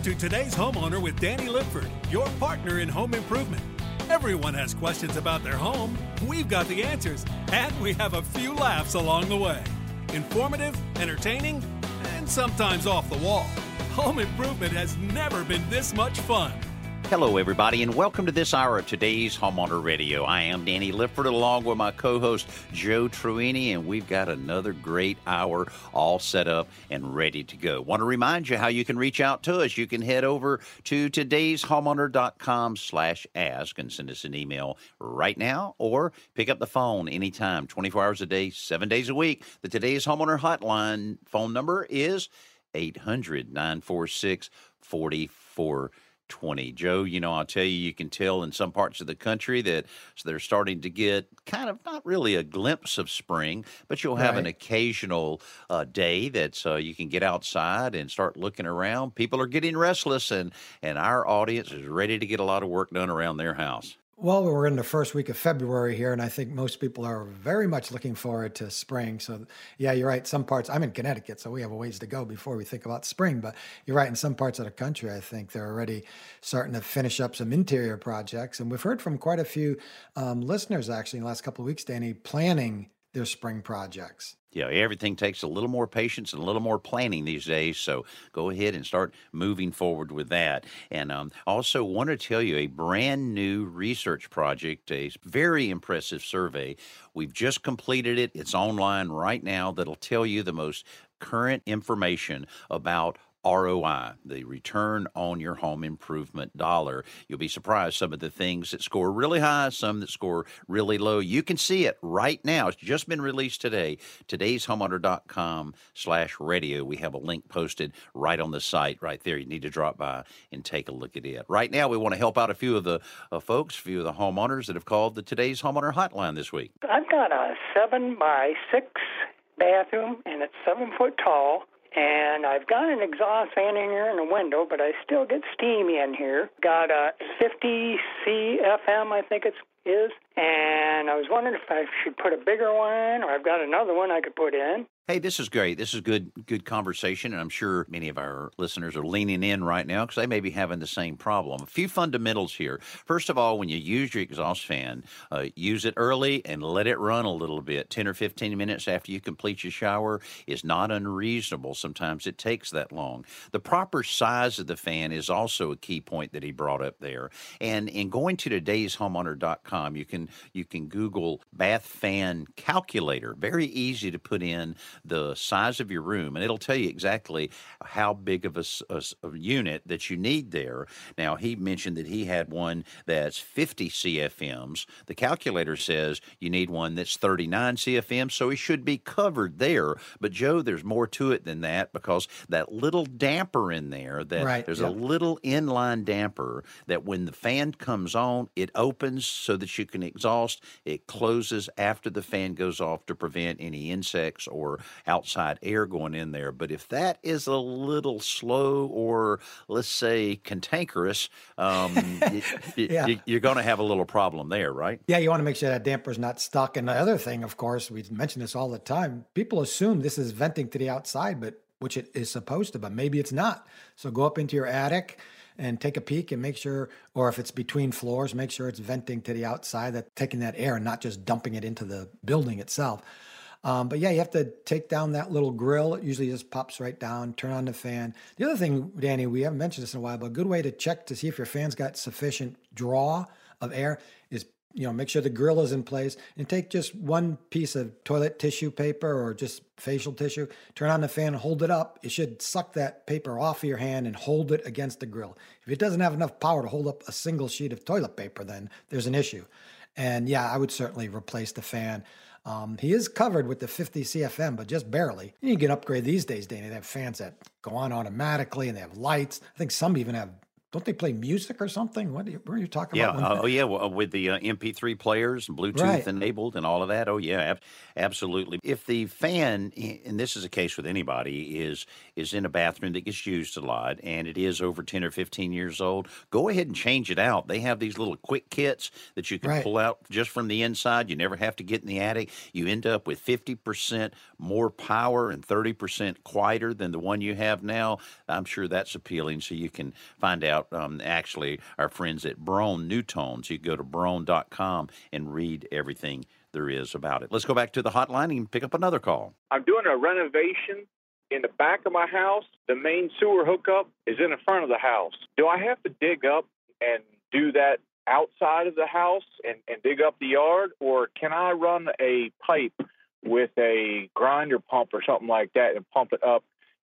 Welcome to today's homeowner with Danny Lipford, your partner in home improvement. Everyone has questions about their home. We've got the answers, and we have a few laughs along the way. Informative, entertaining, and sometimes off the wall. Home improvement has never been this much fun. Hello, everybody, and welcome to this hour of today's Homeowner Radio. I am Danny Lipford along with my co host Joe Truini, and we've got another great hour all set up and ready to go. Want to remind you how you can reach out to us. You can head over to today'shomeowner.com slash ask and send us an email right now or pick up the phone anytime, 24 hours a day, seven days a week. The Today's Homeowner Hotline phone number is 800 946 44 20. Joe, you know, I'll tell you, you can tell in some parts of the country that they're starting to get kind of not really a glimpse of spring, but you'll have right. an occasional uh, day that uh, you can get outside and start looking around. People are getting restless, and, and our audience is ready to get a lot of work done around their house. Well, we're in the first week of February here, and I think most people are very much looking forward to spring. So, yeah, you're right. Some parts, I'm in Connecticut, so we have a ways to go before we think about spring. But you're right. In some parts of the country, I think they're already starting to finish up some interior projects. And we've heard from quite a few um, listeners actually in the last couple of weeks, Danny, planning their spring projects know, everything takes a little more patience and a little more planning these days. So go ahead and start moving forward with that. And um, also want to tell you a brand new research project, a very impressive survey. We've just completed it. It's online right now that'll tell you the most current information about ROI, the return on your home improvement dollar. You'll be surprised some of the things that score really high, some that score really low. You can see it right now. It's just been released today. Today's homeowner.com slash radio. We have a link posted right on the site right there. You need to drop by and take a look at it. Right now, we want to help out a few of the uh, folks, a few of the homeowners that have called the Today's Homeowner Hotline this week. I've got a seven by six bathroom and it's seven foot tall and I've got an exhaust fan in here and a window, but I still get steam in here. Got a 50 CFM, I think it is, and I was wondering if I should put a bigger one, or I've got another one I could put in. Hey, this is great. This is good good conversation, and I'm sure many of our listeners are leaning in right now because they may be having the same problem. A few fundamentals here. First of all, when you use your exhaust fan, uh, use it early and let it run a little bit. 10 or 15 minutes after you complete your shower is not unreasonable. Sometimes it takes that long. The proper size of the fan is also a key point that he brought up there. And in going to today's homeowner.com, you can you can Google bath fan calculator. Very easy to put in the size of your room, and it'll tell you exactly how big of a, a, a, unit that you need there. Now, he mentioned that he had one that's 50 CFMs. The calculator says you need one that's 39 CFMs, so he should be covered there. But, Joe, there's more to it than that because that little damper in there, that right, there's a little inline damper that when the fan comes on, it opens so that you can exhaust. It closes after the fan goes off to prevent any insects or outside air going in there. But if that is a little slow or let's say cantankerous, um, yeah. you, you're going to have a little problem there, right? Yeah, you want to make sure that damper's not stuck. And the other thing, of course, we mention this all the time. People assume this is venting to the outside, but which it is supposed to, but maybe it's not. So go up into your attic and take a peek and make sure, or if it's between floors, make sure it's venting to the outside, that taking that air and not just dumping it into the building itself. Um, but yeah, you have to take down that little grill. It usually just pops right down, turn on the fan. The other thing, Danny, we haven't mentioned this in a while, but a good way to check to see if your fan's got sufficient draw of air you know make sure the grill is in place and take just one piece of toilet tissue paper or just facial tissue turn on the fan hold it up it should suck that paper off of your hand and hold it against the grill if it doesn't have enough power to hold up a single sheet of toilet paper then there's an issue and yeah i would certainly replace the fan um, he is covered with the 50 CFM, but just barely. You can upgrade these days, Danny. They have fans that go on automatically and they have lights. I think some even have don't they play music or something? What are you, what are you talking yeah. about? Uh, oh, yeah. Well, with the uh, MP3 players, Bluetooth Right. enabled, and all of that. Oh, yeah, ab- absolutely. If the fan, and this is a case with anybody, is is in a bathroom that gets used a lot, and it is over ten or fifteen years old, go ahead and change it out. They have these little quick kits that you can Right. pull out just from the inside. You never have to get in the attic. You end up with fifty percent more power and thirty percent quieter than the one you have now. I'm sure that's appealing. So you can find out. Um, actually, our friends at Broan-NuTones. You go to Broan.com and read everything there is about it. Let's go back to the hotline and pick up another call. I'm doing a renovation in the back of my house. The main sewer hookup is in the front of the house. Do I have to dig up and do that outside of the house and, and dig up the yard, or can I run a pipe with a grinder pump or something like that and pump it up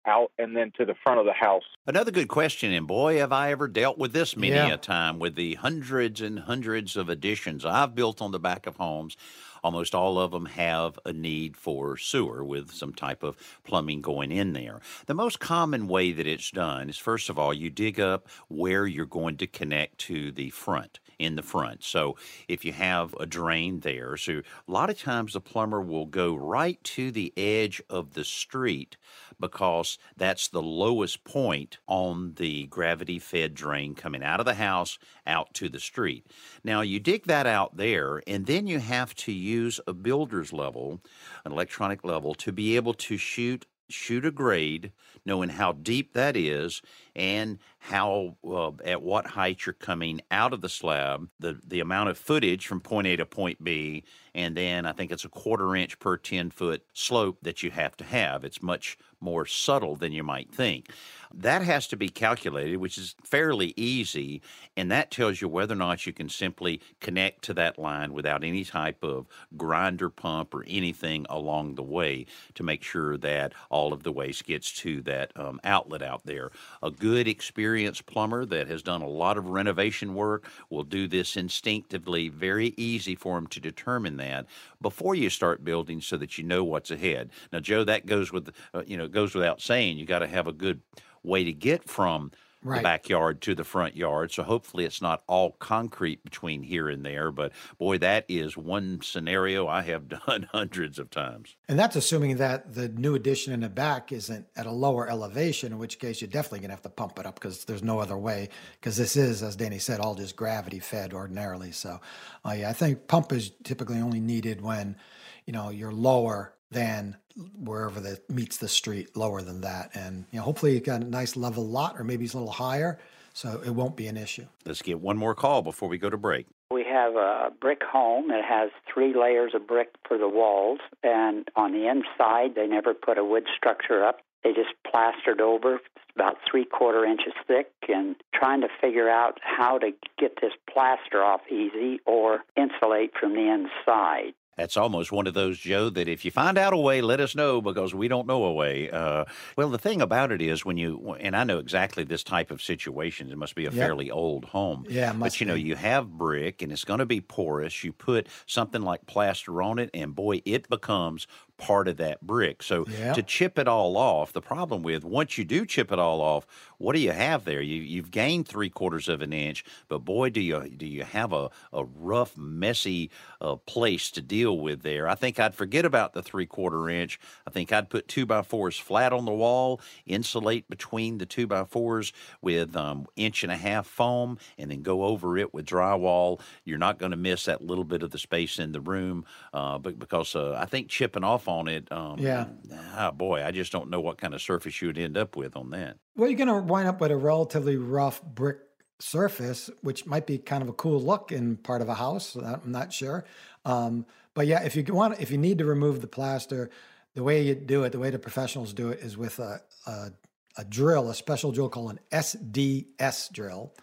out and then to the front of the house? Another good question, and boy, have I ever dealt with this many Yeah. a time with the hundreds and hundreds of additions I've built on the back of homes. Almost all of them have a need for sewer with some type of plumbing going in there. The most common way that it's done is first of all, you dig up where you're going to connect to the front in the front. So if you have a drain there, so a lot of times the plumber will go right to the edge of the street because that's the lowest point on the gravity fed drain coming out of the house out to the street. Now you dig that out there, and then you have to use a builder's level, an electronic level, to be able to shoot shoot a grade, knowing how deep that is and how uh, at what height you're coming out of the slab, the the amount of footage from point A to point B, and then I think it's a quarter inch per 10 foot slope that you have to have. It's much more subtle than you might think. That has to be calculated, which is fairly easy, and that tells you whether or not you can simply connect to that line without any type of grinder pump or anything along the way to make sure that all of the waste gets to that um, outlet out there. A good experienced plumber that has done a lot of renovation work will do this instinctively, very easy for him to determine that before you start building so that you know what's ahead. Now, Joe, that goes with, uh, you know, goes without saying. You got to have a good way to get from the backyard to the front yard. So hopefully it's not all concrete between here and there. But boy, that is one scenario I have done hundreds of times. And that's assuming that the new addition in the back isn't at a lower elevation, in which case you're definitely going to have to pump it up because there's no other way. Because this is, as Danny said, all just gravity fed ordinarily. So, uh, yeah, I think pump is typically only needed when, you know, you're lower than wherever that meets the street, lower than that. And, you know, hopefully you got a nice level lot or maybe it's a little higher. So it won't be an issue. Let's get one more call before we go to break. We have a brick home. It has three layers of brick for the walls, and on the inside, they never put a wood structure up. They just plastered over. It's about three quarter inches thick, and trying to figure out how to get this plaster off easy or insulate from the inside. That's almost one of those, Joe, that if you find out a way, let us know because we don't know a way. Uh, well, the thing about it is when you, and I know exactly this type of situation, it must be a Yep. fairly old home. Yeah, it But you know, you have brick and it's going to be porous. You put something like plaster on it, and boy, it becomes part of that brick. So to chip it all off, the problem with once you do chip it all off, what do you have there? You you've gained three quarters of an inch, but boy, do you do you have a, a rough, messy uh, place to deal with there. I think I'd forget about the three quarter inch. I think I'd put two by fours flat on the wall, insulate between the two by fours with um, inch and a half foam, and then go over it with drywall. You're not going to miss that little bit of the space in the room, uh, but because uh, I think chipping off on it, um, Yeah. ah, boy, I just don't know what kind of surface you would end up with on that. Well, you're going to wind up with a relatively rough brick surface, which might be kind of a cool look in part of a house. I'm not sure. Um, but yeah, if you want, if you need to remove the plaster, the way you do it, the way the professionals do it, is with a a, a drill, a special drill called an SDS drill.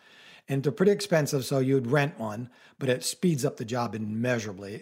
And they're pretty expensive, so you'd rent one, but it speeds up the job immeasurably.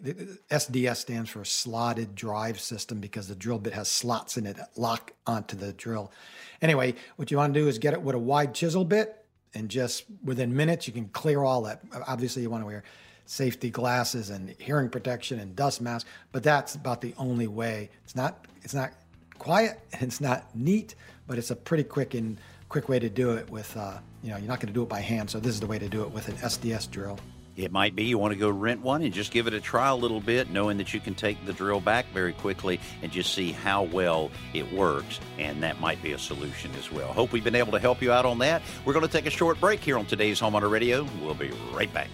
SDS stands for slotted drive system because the drill bit has slots in it that lock onto the drill. Anyway, what you want to do is get it with a wide chisel bit, and just within minutes, you can clear all that. Obviously, you want to wear safety glasses and hearing protection and dust mask, but that's about the only way. It's not. It's not quiet it's not neat, but it's a pretty quick and quick way to do it with, uh, you know, you're not going to do it by hand. So this is the way to do it with an SDS drill. It might be you want to go rent one and just give it a try a little bit, knowing that you can take the drill back very quickly and just see how well it works. And that might be a solution as well. Hope we've been able to help you out on that. We're going to take a short break here on today's Homeowner Radio. We'll be right back.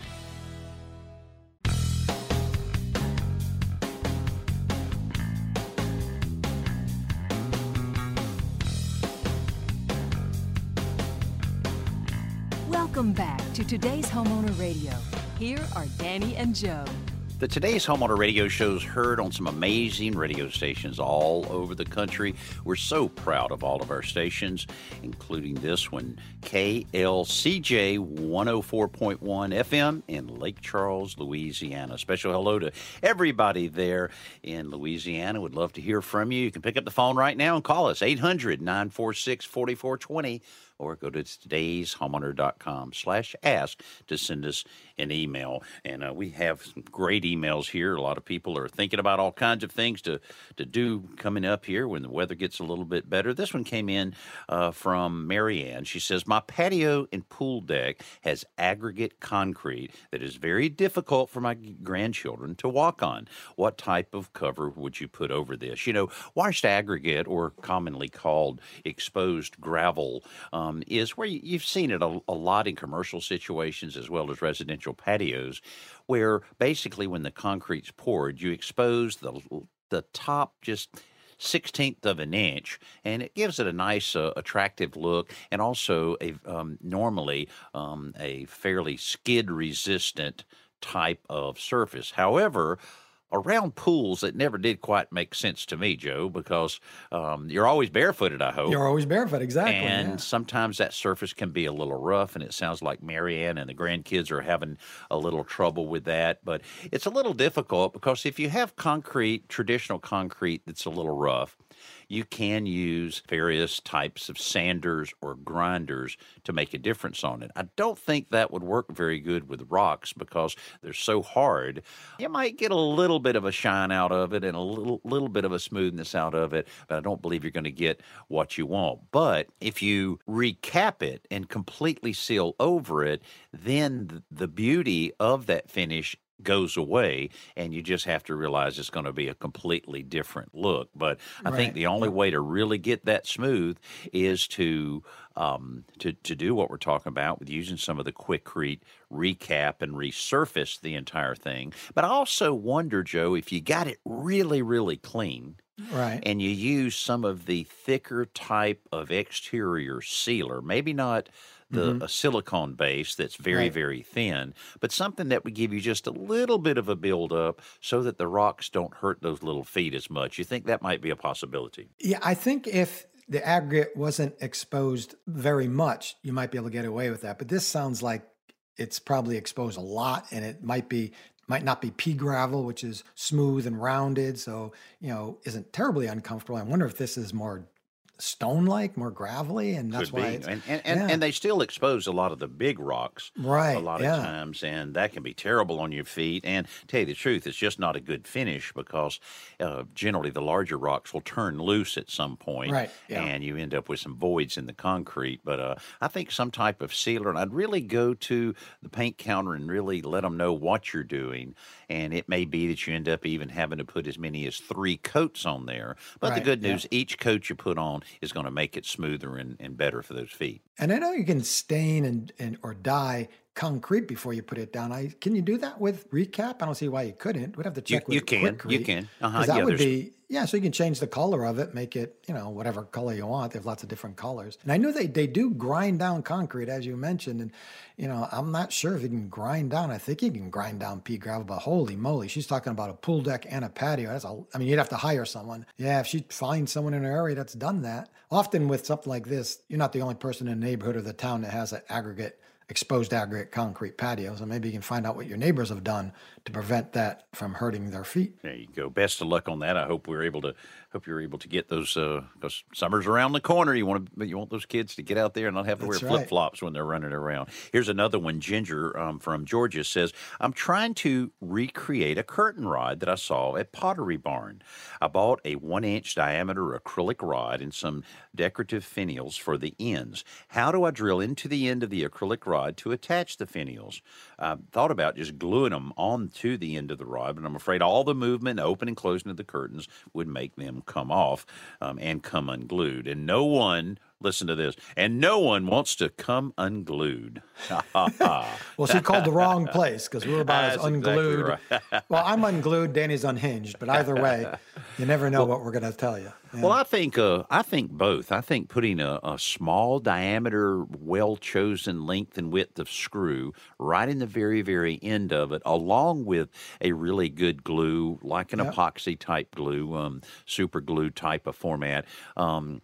Today's Homeowner Radio. Here are Danny and Joe. The Today's Homeowner Radio show is heard on some amazing radio stations all over the country. We're so proud of all of our stations, including this one, KLCJ 104.1 FM in Lake Charles, Louisiana. Special hello to everybody there in Louisiana. Would love to hear from you. You can pick up the phone right now and call us 800 946 4420 or go to today'shomeowner.com slash ask to send us an email. And uh, we have some great emails here. A lot of people are thinking about all kinds of things to, to do coming up here when the weather gets a little bit better. This one came in uh, from Marianne. She says, My patio and pool deck has aggregate concrete that is very difficult for my grandchildren to walk on. What type of cover would you put over this? You know, washed aggregate, or commonly called exposed gravel, um, is where you, have seen it a, a lot in commercial situations as well as residential patios, where basically when the concrete's poured, you expose the the top just sixteenth of an inch, and it gives it a nice, uh, attractive look, and also a um, normally um, a fairly skid resistant type of surface. However, around pools that never did quite make sense to me, Joe, because um, you're always barefooted, I hope. You're always barefoot, exactly. And yeah. sometimes that surface can be a little rough, and it sounds like Marianne and the grandkids are having a little trouble with that. But it's a little difficult because if you have concrete, traditional concrete that's a little rough, you can use various types of sanders or grinders to make a difference on it. I don't think that would work very good with rocks because they're so hard. You might get a little bit of a shine out of it and a little little bit of a smoothness out of it, but I don't believe you're going to get what you want. But if you recap it and completely seal over it, then the beauty of that finish goes away and you just have to realize it's going to be a completely different look. But i right. think the only way to really get that smooth is to um, to, to do what we're talking about with using some of the quikrete recap and resurface the entire thing. But i also wonder joe if you got it really really clean right. and you use some of the thicker type of exterior sealer maybe not the mm-hmm. a silicone base that's very right. very thin, but something that would give you just a little bit of a build up so that the rocks don't hurt those little feet as much. You think that might be a possibility? Yeah, I think if the aggregate wasn't exposed very much, you might be able to get away with that. But this sounds like it's probably exposed a lot, and it might be might not be pea gravel, which is smooth and rounded, so you know isn't terribly uncomfortable. I wonder if this is more stone like, more gravelly, and that's Could why. And, and, and, yeah. and, they still expose a lot of the big rocks, right? A lot yeah. of times, and that can be terrible on your feet. And tell you the truth, it's just not a good finish because uh, generally the larger rocks will turn loose at some point, right? Yeah. And you end up with some voids in the concrete. But uh, I think some type of sealer, and I'd really go to the paint counter and really let them know what you're doing. And it may be that you end up even having to put as many as three coats on there. But right. the good news, each coat you put on is going to make it smoother and, and better for those feet. And I know you can stain and, and or dye concrete before you put it down. I can you do that with recap? I don't see why you couldn't. We'd have to check you, you can. You can. Uh-huh. That yeah, would be yeah. So you can change the color of it, make it you know whatever color you want. They have lots of different colors. And I know they they do grind down concrete as you mentioned. And you know I'm not sure if you can grind down. I think you can grind down pea gravel, but holy moly, she's talking about a pool deck and a patio. That's a. I mean you'd have to hire someone. Yeah, if she finds someone in her area that's done that. Often with something like this, you're not the only person in the neighborhood or the town that has an aggregate exposed aggregate concrete patios. And maybe you can find out what your neighbors have done to prevent that from hurting their feet. There you go. Best of luck on that. I hope we're able to hope you're able to get those because uh, summer's around the corner. You want to you want those kids to get out there and not have to That's wear right. flip flops when they're running around. Here's another one. Ginger um, from Georgia says, "I'm trying to recreate a curtain rod that I saw at Pottery Barn. I bought a one inch diameter acrylic rod and some decorative finials for the ends. How do I drill into the end of the acrylic rod to attach the finials? I thought about just gluing them onto the end of the rod, but I'm afraid all the movement, opening and closing of the curtains would make them come off um, and come unglued. And no one, listen to this, and no one wants to come unglued. Well, she called the wrong place because we were about as That's exactly unglued. well, I'm unglued. Danny's unhinged. But either way, you never know what we're going to tell you. Yeah. Well, I think uh, I think both. I think putting a, a small diameter, well chosen length and width of screw right in the very very end of it, along with a really good glue, like an Yep. epoxy type glue, um, super glue type of format. Um,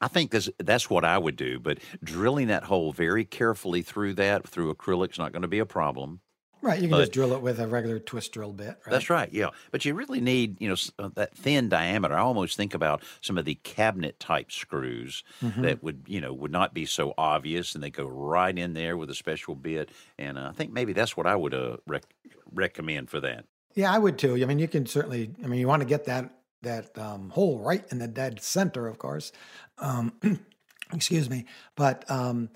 I think this, that's what I would do, but drilling that hole very carefully through that, through acrylic's not going to be a problem. right. You can but- just drill it with a regular twist drill bit. Right? That's right, yeah. But you really need, you know, uh, that thin diameter. I almost think about some of the cabinet type screws Mm-hmm. that would, you know, would not be so obvious, and they go right in there with a special bit. And uh, I think maybe that's what I would uh, rec- recommend for that. Yeah, I would too. I mean, you can certainly. I mean, you want to get that that um, hole right in the dead center, of course. Um, excuse me, but um,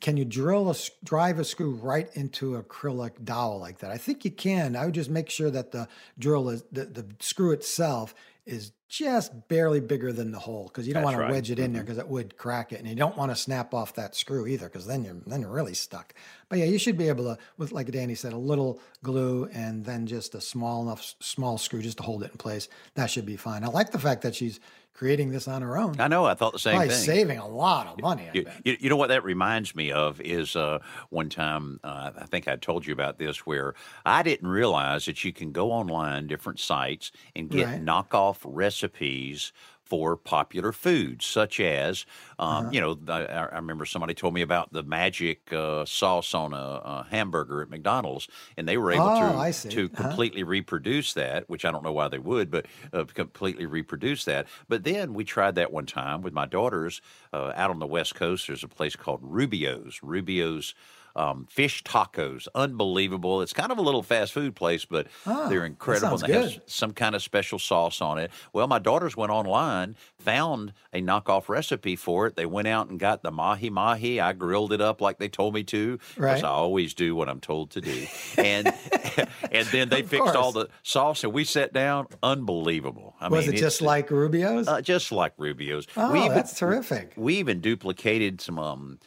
can you drill a drive a screw right into acrylic dowel like that? I think you can. I would just make sure that the drill is the, the screw itself is just barely bigger than the hole because you don't want right. to wedge it in there mm-hmm. because it would crack it, and you don't want to snap off that screw either because then you're then you're really stuck. But yeah, you should be able to with like Danny said, a little glue and then just a small enough small screw just to hold it in place. That should be fine. I like the fact that she's creating this on her own. I know. I thought the same Probably thing. saving a lot of money. I You, bet. you, you know what that reminds me of is uh, one time uh, I think I told you about this where I didn't realize that you can go online different sites and get Right. knockoff recipes for popular foods, such as, um, Uh-huh. you know, I, I remember somebody told me about the magic uh, sauce on a, a hamburger at McDonald's, and they were able Oh, to to Uh-huh. completely reproduce that, which I don't know why they would, but uh, completely reproduce that. But then we tried that one time with my daughters uh, out on the West Coast. There's a place called Rubio's. Rubio's. Um, fish tacos, unbelievable. It's kind of a little fast food place, but Ah, they're incredible. and they have good. s- some kind of special sauce on it. Well, my daughters went online, found a knockoff recipe for it. They went out and got the mahi mahi. I grilled it up like they told me to, because Right. I always do what I'm told to do. And and then they Of fixed all the sauce, and we sat down. Unbelievable. I Was mean, it just like Rubio's? uh, just like Rubio's? oh, we even, that's terrific. we even duplicated some um,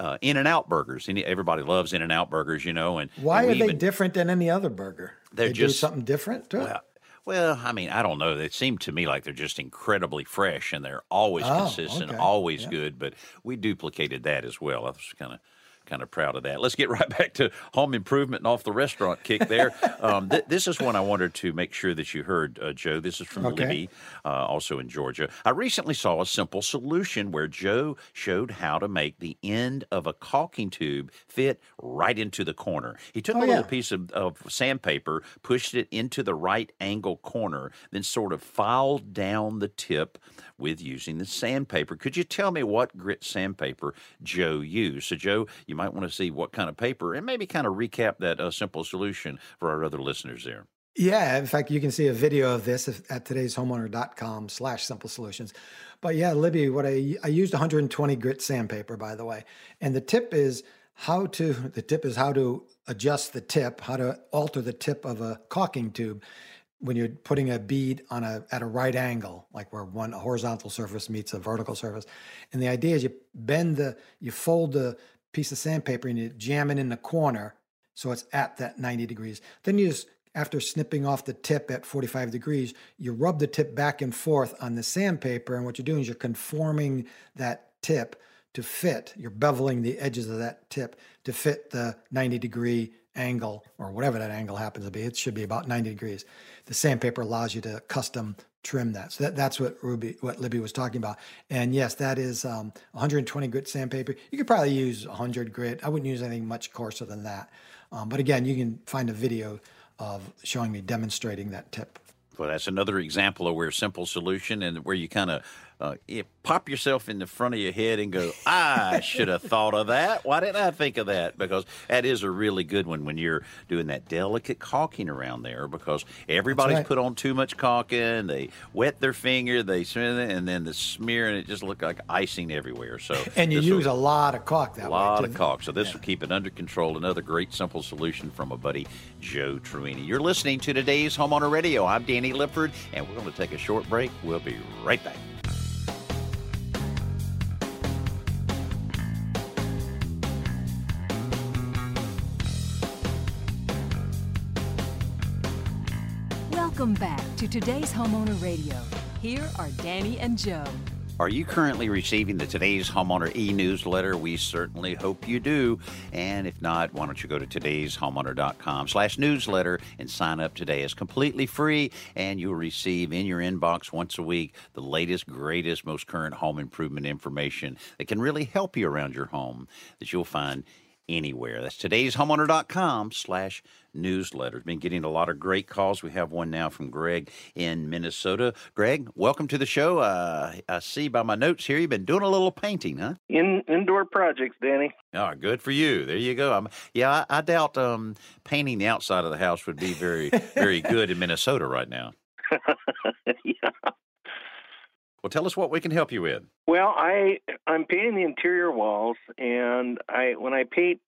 uh, In-N-Out burgers. Everybody loves In-N-Out burgers, you know. And Why and are we they even- different than any other burger? They're they do just- something different to it. Well, well, I mean, I don't know. They seem to me like they're just incredibly fresh and they're always Oh, consistent, okay. always Yeah. good. But we duplicated that as well. I was kind of kind of proud of that. Let's get right back to home improvement and off the restaurant kick there. um, th- this is one I wanted to make sure that you heard, uh, Joe. This is from Okay. Libby, uh, also in Georgia. I recently saw a simple solution where Joe showed how to make the end of a caulking tube fit right into the corner. He took Oh, a little yeah. piece of, of sandpaper, pushed it into the right angle corner, then sort of filed down the tip with using the sandpaper. Could you tell me what grit sandpaper Joe used? So, Joe, you might want to see what kind of paper and maybe kind of recap that uh, simple solution for our other listeners there. Yeah, in fact, you can see a video of this at today'shomeowner.com slash simple solutions. But yeah, Libby, what I, I used 120 grit sandpaper, by the way. And the tip is how to, the tip is how to adjust the tip, how to alter the tip of a caulking tube when you're putting a bead on a, at a right angle, like where one horizontal surface meets a vertical surface. And the idea is you bend the, you fold the piece of sandpaper and you jam it in the corner so it's at that 90 degrees. Then you just, after snipping off the tip at 45 degrees, you rub the tip back and forth on the sandpaper. And what you're doing is you're conforming that tip to fit, you're beveling the edges of that tip to fit the 90 degree angle or whatever that angle happens to be. It should be about 90 degrees. The sandpaper allows you to custom trim that. So that, that's what Ruby, what Libby was talking about. And yes, that is um, 120 grit sandpaper. You could probably use 100 grit. I wouldn't use anything much coarser than that. Um, but again, you can find a video of showing me demonstrating that tip. Well, that's another example of where simple solution and where you kind of uh, you pop yourself in the front of your head and go, I should have thought of that. Why didn't I think of that? Because that is a really good one when you're doing that delicate caulking around there because everybody's right. put on too much caulking. They wet their finger, they smear it, and then the smear, and it just looked like icing everywhere. So And you use will- a lot of caulk that way. a lot of caulk. So this will keep it under control. Another great simple solution from a buddy, Joe Truini. You're listening to today's Homeowner Radio. I'm Danny Lipford, and we're going to take a short break. We'll be right back. Welcome back to today's Homeowner Radio. Here are Danny and Joe. Are you currently receiving the Today's Homeowner e-newsletter? We certainly hope you do. And if not, why don't you go to today'shomeowner.com slash newsletter and sign up today. It's completely free, and you'll receive in your inbox once a week the latest, greatest, most current home improvement information that can really help you around your home that you'll find anywhere. That's today'shomeowner.com slash newsletter. Been getting a lot of great calls. We have one now from Greg in Minnesota. Greg, welcome to the show. Uh, I see by my notes here you've been doing a little painting, huh? In indoor projects, Danny. Oh, good for you. There you go. I'm, yeah, I, I doubt um, painting the outside of the house would be very, very good in Minnesota right now. yeah. Well, tell us what we can help you with. Well, I I'm painting the interior walls, and I when I paint,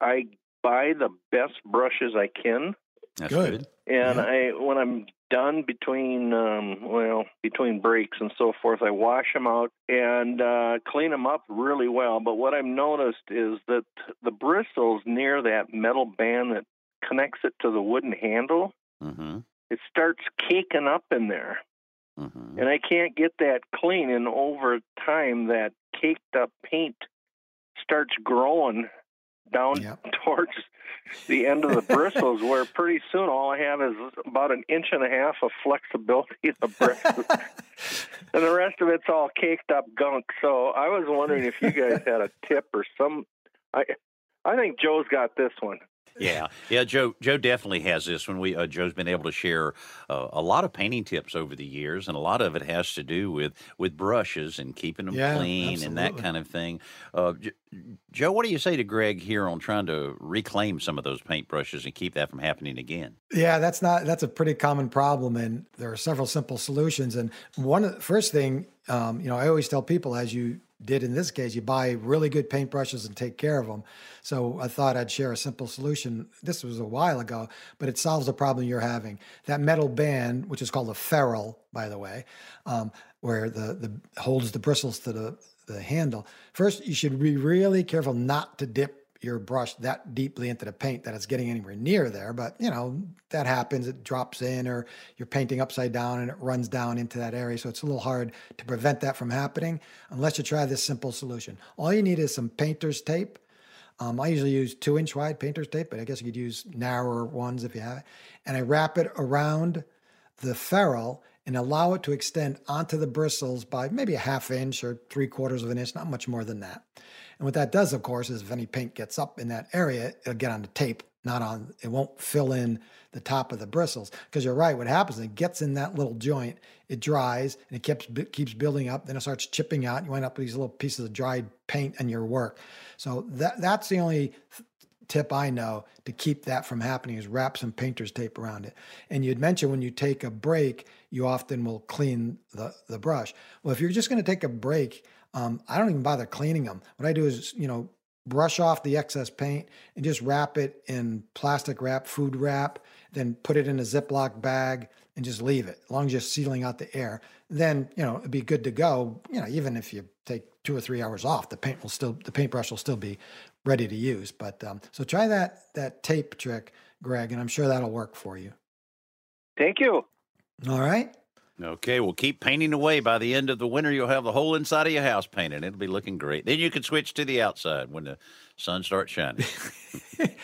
I buy the best brushes I can, That's Good. and Yeah. I when I'm done between um well between breaks and so forth, I wash them out and uh, clean them up really well. But what I've noticed is that the bristles near that metal band that connects it to the wooden handle, Mm-hmm. it starts caking up in there. Mm-hmm. and I can't get that clean. And over time, that caked up paint starts growing down Yep. towards the end of the bristles, where pretty soon all I have is about an inch and a half of flexibility in the bristles, and the rest of it's all caked up gunk. So I was wondering if you guys had a tip or some. I I think Joe's got this one. Yeah, yeah. Joe, Joe definitely has this. When we, uh, Joe's been able to share uh, a lot of painting tips over the years, and a lot of it has to do with with brushes and keeping them Yeah, clean and that kind of thing. Uh, J- Joe, what do you say to Greg here on trying to reclaim some of those paint brushes and keep that from happening again? Yeah, that's not that's a pretty common problem, and there are several simple solutions. And one of the first thing, um, you know, I always tell people, as you did in this case, you buy really good paintbrushes and take care of them. So I thought I'd share a simple solution. This was a while ago, but it solves the problem you're having. That metal band, which is called a ferrule, by the way, um, where the the holds the bristles to the the handle. First, you should be really careful not to dip your brush that deeply into the paint that it's getting anywhere near there. But you know that happens; it drops in, or you're painting upside down and it runs down into that area. So it's a little hard to prevent that from happening unless you try this simple solution. All you need is some painter's tape. Um, I usually use two inch wide painter's tape, but I guess you could use narrower ones if you have it. And I wrap it around the ferrule and allow it to extend onto the bristles by maybe a half inch or three quarters of an inch, not much more than that. And what that does, of course, is if any paint gets up in that area, it'll get on the tape, not on, it won't fill in the top of the bristles. Because you're right, what happens, is it gets in that little joint, it dries, and it keeps, keeps building up, then it starts chipping out, and you end up with these little pieces of dried paint in your work. So that that's the only tip I know to keep that from happening is wrap some painter's tape around it. And you'd mentioned when you take a break, you often will clean the, the brush. Well, if you're just going to take a break, um, I don't even bother cleaning them. What I do is, you know, brush off the excess paint and just wrap it in plastic wrap, food wrap, then put it in a Ziploc bag and just leave it, as long as you're sealing out the air. Then, you know, it'd be good to go. You know, even if you take two or three hours off, the paint will still, the paintbrush will still be ready to use. But um, so try that that tape trick, Greg, and I'm sure that'll work for you. Thank you. All right. Okay, well, keep painting away. By the end of the winter, you'll have the whole inside of your house painted. It'll be looking great. Then you can switch to the outside when the sun starts shining.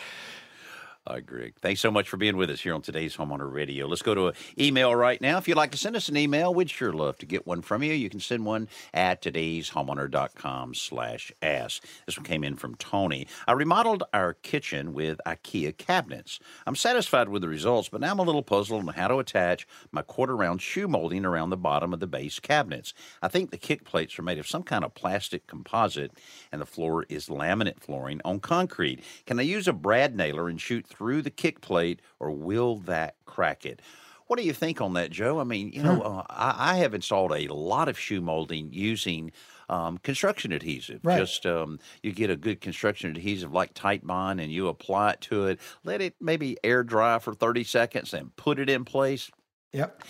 I agree. Thanks so much for being with us here on today's Homeowner Radio. Let's go to an email right now. If you'd like to send us an email, we'd sure love to get one from you. You can send one at today'shomeowner.com slash ask. This one came in from Tony. I remodeled our kitchen with IKEA cabinets. I'm satisfied with the results, but now I'm a little puzzled on how to attach my quarter round shoe molding around the bottom of the base cabinets. I think the kick plates are made of some kind of plastic composite, and the floor is laminate flooring on concrete. Can I use a brad nailer and shoot through the kick plate, or will that crack it? What do you think on that, Joe? I mean, you know, uh, I, I, have installed a lot of shoe molding using um, construction adhesive. Right. Just um, you get a good construction adhesive like Titebond, and you apply it to it. Let it maybe air dry for thirty seconds, and put it in place. Yep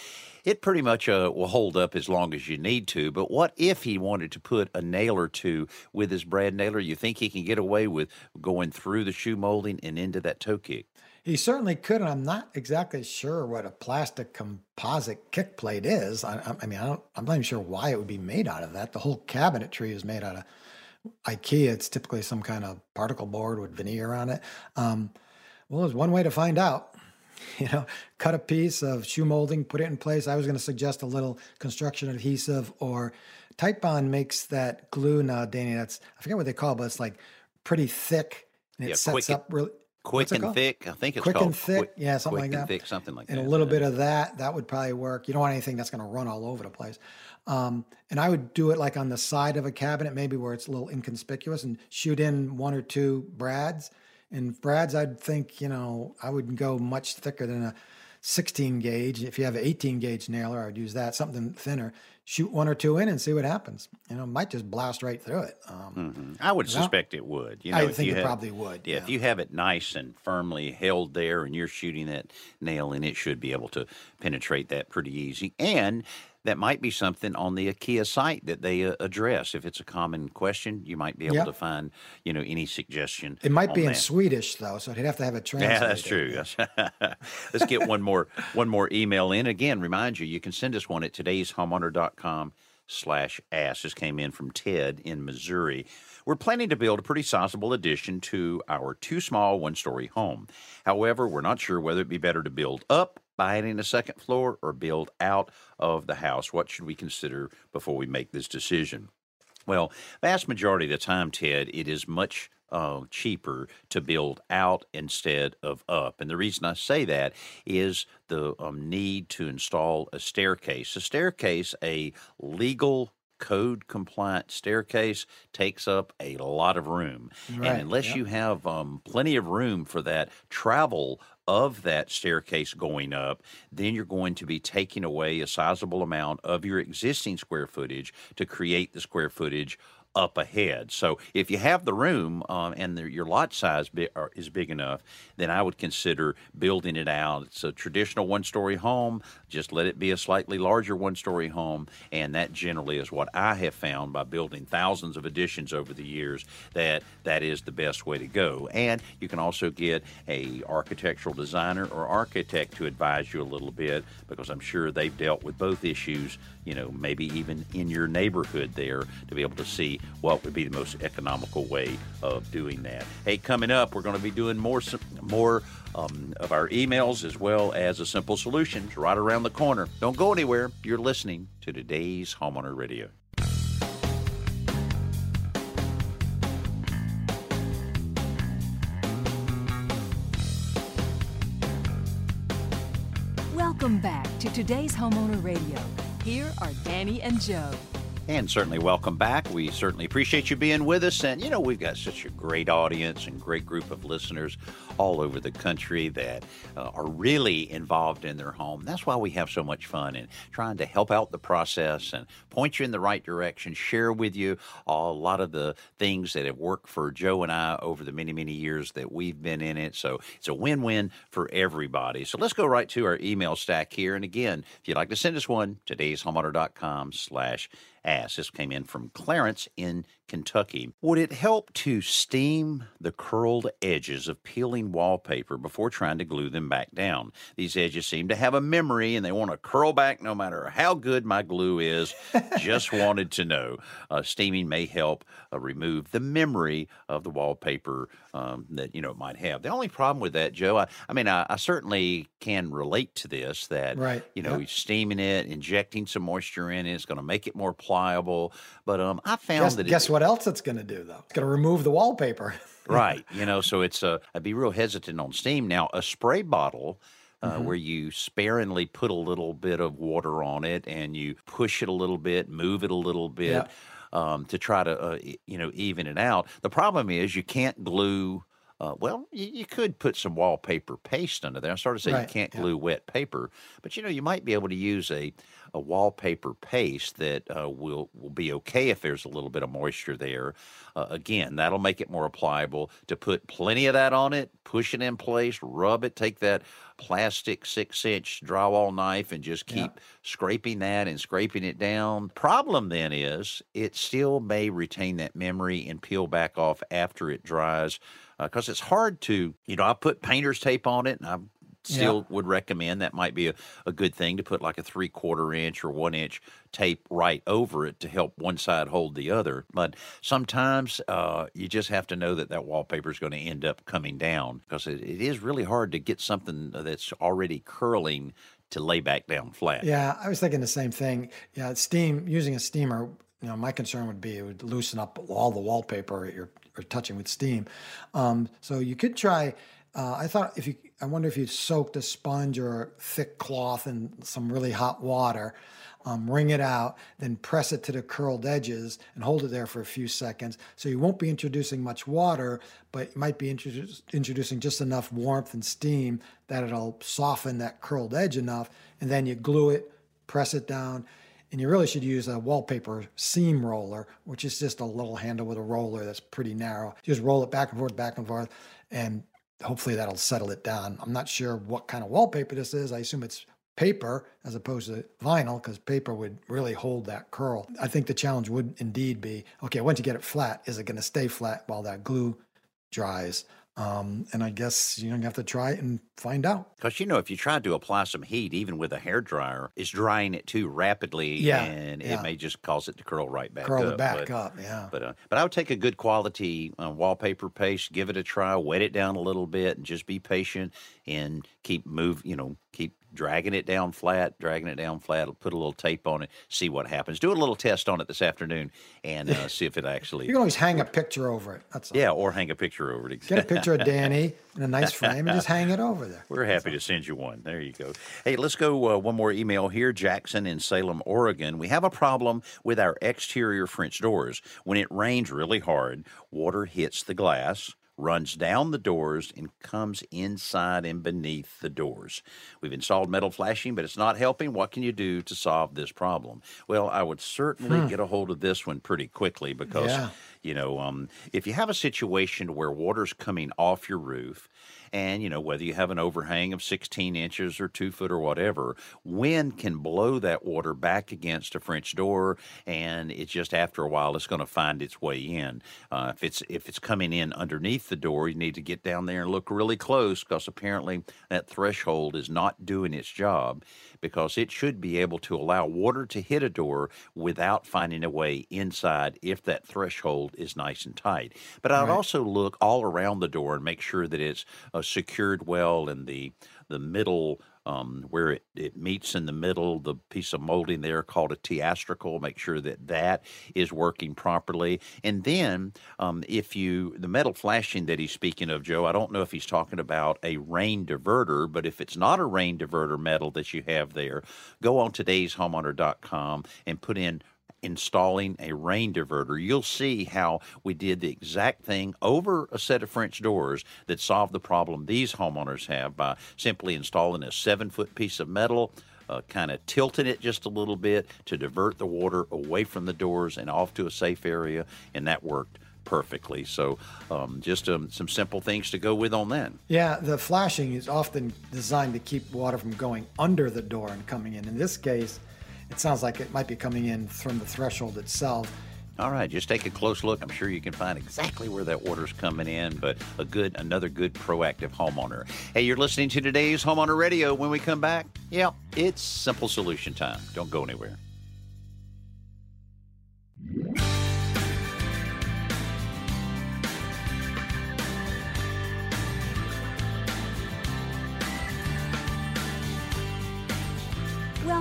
it pretty much uh, will hold up as long as you need to. But what if he wanted to put a nail or two with his brad nailer? You think he can get away with going through the shoe molding and into that toe kick? He certainly could, and I'm not exactly sure what a plastic composite kick plate is. I, I mean, I I'm not even sure why it would be made out of that. The whole cabinetry is made out of IKEA. It's typically some kind of particle board with veneer on it. Um, well, there's one way to find out. you know, cut a piece of shoe molding, put it in place. I was going to suggest a little construction adhesive or Titebond makes that glue now, Danny. That's I forget what they call, it, but it's like pretty thick and it yeah, sets up really quick and thick. I think it's quick called and thick. Quick, yeah, something like that. thick, something like and that. And a little bit of that. That would probably work. You don't want anything that's going to run all over the place. Um, and I would do it like on the side of a cabinet, maybe where it's a little inconspicuous, and shoot in one or two brads and brads, I'd think, you know, I wouldn't go much thicker than a 16 gauge. If you have an 18 gauge nailer, I'd use that, something thinner. Shoot one or two in and see what happens. You know, might just blast right through it. Um, mm-hmm. I would suspect it would. You know, I think it have, probably would. Yeah, yeah, if you have it nice and firmly held there and you're shooting that nail and it should be able to penetrate that pretty easy. And that might be something on the IKEA site that they uh, address. If it's a common question, you might be able to find, you know, any suggestion. It might be that. in Swedish though, so he'd have to have it translated. Yeah, that's true. Let's get one more one more email in. Again, remind you, you can send us one at today'shomeowner.com slash ask. This came in from Ted in Missouri. We're planning to build a pretty sizable addition to our too small one story home. However, we're not sure whether it'd be better to build up by adding a second floor or build out of the house? What should we consider before we make this decision? Well, vast majority of the time, Ted, it is much uh, cheaper to build out instead of up. And the reason I say that is the um, need to install a staircase. A staircase, a legal code compliant staircase takes up a lot of room. Right. And unless yep. you have um, plenty of room for that travel of that staircase going up, then you're going to be taking away a sizable amount of your existing square footage to create the square footage up ahead. So if you have the room um, and the, your lot size is big enough, then I would consider building it out. It's a traditional one story home. Just let it be a slightly larger one story home. And that generally is what I have found by building thousands of additions over the years that that is the best way to go. And you can also get a architectural designer or architect to advise you a little bit because I'm sure they've dealt with both issues, you know, maybe even in your neighborhood there to be able to see what would be the most economical way of doing that. Hey, coming up, we're going to be doing more more um, of our emails as well as a simple solutions right around the corner. Don't go anywhere. You're listening to today's Homeowner Radio. Welcome back to today's Homeowner Radio. Here are Danny and Joe. And certainly welcome back. We certainly appreciate you being with us. And, you know, we've got such a great audience and great group of listeners all over the country that uh, are really involved in their home. That's why we have so much fun in trying to help out the process and point you in the right direction, share with you a lot of the things that have worked for Joe and I over the many, many years that we've been in it. So it's a win win for everybody. So let's go right to our email stack here. And again, if you'd like to send us one, today'shomeowner.com slash ask. This came in from Clarence in Kentucky. Would it help to steam the curled edges of peeling wallpaper before trying to glue them back down? These edges seem to have a memory and they want to curl back no matter how good my glue is. Just wanted to know. Uh, steaming may help uh, remove the memory of the wallpaper um, that you know it might have. The only problem with that, Joe, I, I mean, I, I, certainly can relate to this. That right. you know, yep. steaming it, injecting some moisture in it is going to make it more pliable. But um, I found guess, that guess it, what else it's going to do though? It's going to remove the wallpaper. right. You know, so it's uh, I'd be real hesitant on steam. Now, a spray bottle. Uh, mm-hmm. where you sparingly put a little bit of water on it and you push it a little bit, move it a little bit um, to try to uh, you know even it out. The problem is you can't glue. Uh, well, you, you, could put some wallpaper paste under there. I started to say right, you can't glue yeah. wet paper, but you know you might be able to use a, a wallpaper paste that uh, will will be okay if there's a little bit of moisture there. Uh, again, that'll make it more pliable. To put plenty of that on it, push it in place, rub it, take that plastic six inch drywall knife and just keep yeah. scraping that and scraping it down. Problem then is it still may retain that memory and peel back off after it dries because uh, it's hard to, you know, I put painter's tape on it and I still yeah. would recommend that might be a, a good thing to put like a three quarter inch or one inch tape right over it to help one side hold the other. But sometimes uh, you just have to know that that wallpaper is going to end up coming down because it, it is really hard to get something that's already curling to lay back down flat. Yeah, I was thinking the same thing. Yeah, steam using a steamer. You know, my concern would be it would loosen up all the wallpaper you're, you're touching with steam. Um, so you could try uh, I thought if you, I wonder if you soaked a sponge or a thick cloth in some really hot water, um, wring it out, then press it to the curled edges and hold it there for a few seconds. So you won't be introducing much water, but you might be introdu- introducing just enough warmth and steam that it'll soften that curled edge enough. And then you glue it, press it down. And you really should use a wallpaper seam roller, which is just a little handle with a roller that's pretty narrow. Just roll it back and forth, back and forth, and hopefully that'll settle it down. I'm not sure what kind of wallpaper this is. I assume it's paper as opposed to vinyl because paper would really hold that curl. I think the challenge would indeed be okay, once you get it flat, is it going to stay flat while that glue dries? Um, and I guess you know you have to try it and find out. Because you know, if you try to apply some heat, even with a hair dryer, it's drying it too rapidly, yeah, and yeah. it may just cause it to curl right back curl up. it back but, up, yeah. But uh, but I would take a good quality uh, wallpaper paste, give it a try, wet it down a little bit, and just be patient and keep move. You know, keep dragging it down flat, dragging it down flat. Put a little tape on it, see what happens. Do a little test on it this afternoon and uh, see if it actually. You can always hang a picture over it. That's all. yeah, or hang a picture over it. Get a picture of Danny in a nice frame and just hang it over there. We're happy to send you one. There you go. Hey, let's go uh, one more email here. Jackson in Salem, Oregon. We have a problem with our exterior French doors. When it rains really hard, water hits the glass runs down the doors and comes inside and beneath the doors. We've installed metal flashing, but it's not helping. What can you do to solve this problem? Well, I would certainly hmm. get a hold of this one pretty quickly because, yeah. you know, um, if you have a situation where water's coming off your roof and, you know, whether you have an overhang of 16 inches or two foot or whatever, wind can blow that water back against a French door. And it's just after a while, it's going to find its way in. Uh, if it's if it's coming in underneath the door, you need to get down there and look really close because apparently that threshold is not doing its job because it should be able to allow water to hit a door without finding a way inside if that threshold is nice and tight. But I'd right. also look all around the door and make sure that it's uh, secured well and the the middle um, where it, it meets in the middle, the piece of molding there called astragal, make sure that that is working properly. And then um, if you, the metal flashing that he's speaking of, Joe, I don't know if he's talking about a rain diverter, but if it's not a rain diverter metal that you have there, go on todayshomeowner.com and put in installing a rain diverter, you'll see how we did the exact thing over a set of French doors that solved the problem these homeowners have by simply installing a seven foot piece of metal. Uh, kind of tilting it just a little bit to divert the water away from the doors and off to a safe area, and that worked perfectly. So, um, just um, some simple things to go with on that. Yeah, the flashing is often designed to keep water from going under the door and coming in. In this case, it sounds like it might be coming in from the threshold itself. All right, just take a close look. I'm sure you can find exactly where that water's coming in, but a good, another good proactive homeowner. Hey, you're listening to today's Homeowner Radio. When we come back, yeah, it's simple solution time. Don't go anywhere.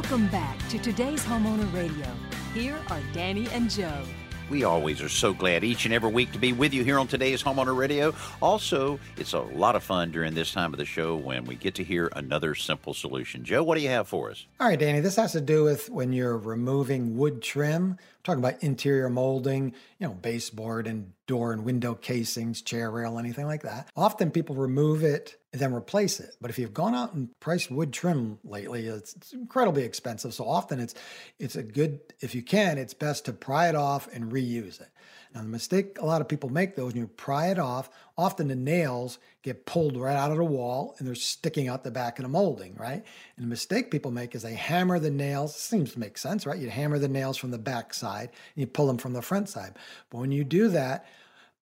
Welcome back to today's Homeowner Radio. Here are Danny and Joe. We always are so glad each and every week to be with you here on today's Homeowner Radio. Also, it's a lot of fun during this time of the show when we get to hear another simple solution. Joe, what do you have for us? All right, Danny, this has to do with when you're removing wood trim. We're talking about interior molding, you know, baseboard and door and window casings, chair rail, anything like that. Often people remove it and then replace it. But if you've gone out and priced wood trim lately, it's, it's incredibly expensive. So often it's it's a good if you can, it's best to pry it off and reuse it. Now the mistake a lot of people make though is when you pry it off, often the nails get pulled right out of the wall and they're sticking out the back of the molding, right? And the mistake people make is they hammer the nails. Seems to make sense, right? You hammer the nails from the back side and you pull them from the front side. But when you do that,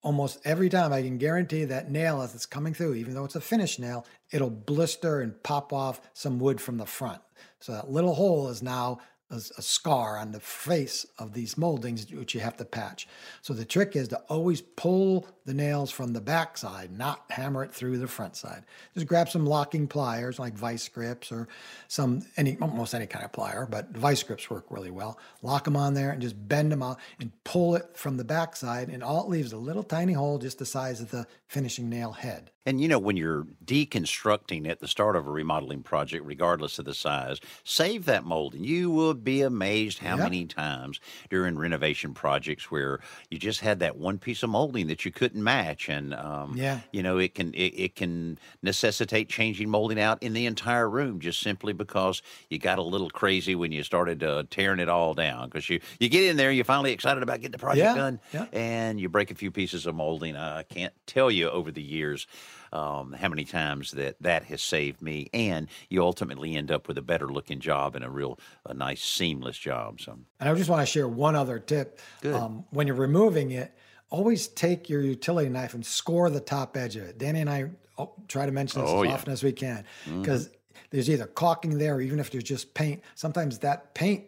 almost every time I can guarantee that nail as it's coming through, even though it's a finished nail, it'll blister and pop off some wood from the front. So that little hole is now a, a, scar on the face of these moldings, which you have to patch. So the trick is to always pull the nails from the back side, not hammer it through the front side. Just grab some locking pliers like Vise-Grips or some any almost any kind of plier, but Vise-Grips work really well. Lock them on there and just bend them out and pull it from the back side, and all it leaves is a little tiny hole just the size of the finishing nail head. And you know, when you're deconstructing at the start of a remodeling project, regardless of the size, save that molding. You will be amazed how yep. many times during renovation projects where you just had that one piece of molding that you couldn't match, and um, yeah, you know, it can it, it can necessitate changing molding out in the entire room just simply because you got a little crazy when you started uh, tearing it all down. Because you you get in there, you're finally excited about getting the project yeah. done, yeah. and you break a few pieces of molding. I can't tell you over the years um, how many times that that has saved me, and you ultimately end up with a better looking job and a real a nice seamless job. So, and I just want to share one other tip. Um, when you're removing it, always take your utility knife and score the top edge of it. Danny and I oh, try to mention this oh, as yeah. often as we can because mm-hmm. there's either caulking there, or even if there's just paint. Sometimes that paint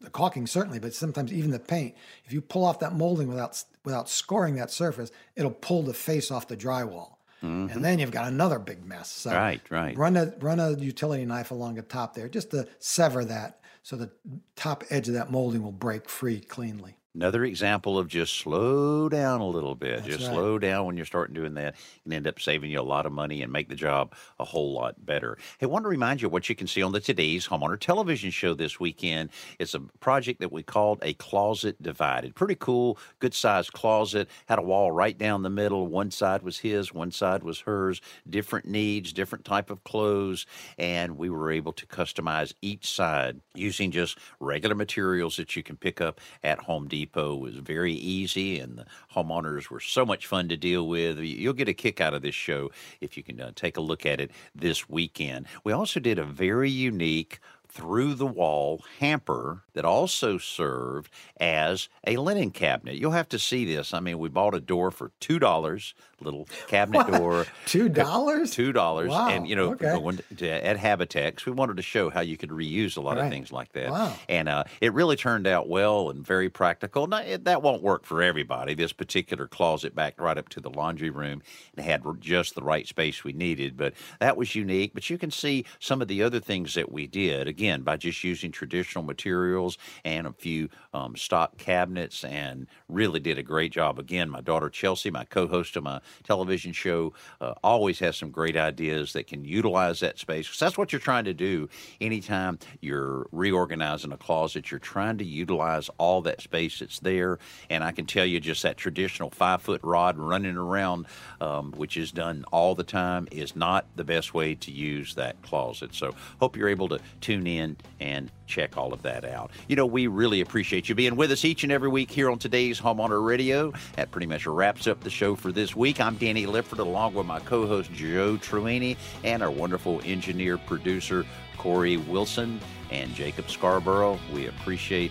the caulking certainly, but sometimes even the paint. If you pull off that molding without without scoring that surface, it'll pull the face off the drywall. Mm-hmm. And then you've got another big mess. So right, right. Run a run a utility knife along the top there, just to sever that, so the top edge of that molding will break free cleanly. Another example of just slow down a little bit. That's just right. slow down when you're starting doing that and end up saving you a lot of money and make the job a whole lot better. Hey, I want to remind you what you can see on the Today's Homeowner television show this weekend. It's a project that we called a closet divided. Pretty cool, good sized closet. Had a wall right down the middle. One side was his, one side was hers. Different needs, different type of clothes, and we were able to customize each side using just regular materials that you can pick up at Home Depot Depot was very easy, and the homeowners were so much fun to deal with. You'll get a kick out of this show if you can uh, take a look at it this weekend. We also did a very unique through the wall hamper that also served as a linen cabinet. You'll have to see this. I mean, we bought a door for two dollars, little cabinet what? door. Two dollars? Two dollars. Wow. And you know, okay. going to, at Habitat's, we wanted to show how you could reuse a lot right. of things like that. Wow. And uh, it really turned out well and very practical. Now, it, that won't work for everybody. This particular closet backed right up to the laundry room and had just the right space we needed, but that was unique. But you can see some of the other things that we did again by just using traditional materials and a few um, stock cabinets, and really did a great job. Again, my daughter Chelsea, my co-host of my television show, uh, always has some great ideas that can utilize that space. Because that's what you're trying to do anytime you're reorganizing a closet. You're trying to utilize all that space that's there. And I can tell you, just that traditional five foot rod running around, um, which is done all the time, is not the best way to use that closet. So hope you're able to tune in and check all of that out. You know, we really appreciate you being with us each and every week here on today's Homeowner Radio. That pretty much wraps up the show for this week. I'm Danny Lipford along with my co host Joe Truini and our wonderful engineer producer Corey Wilson and Jacob Scarborough. We appreciate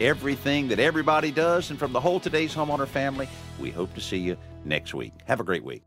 everything that everybody does. And from the whole Today's Homeowner family, we hope to see you next week. Have a great week.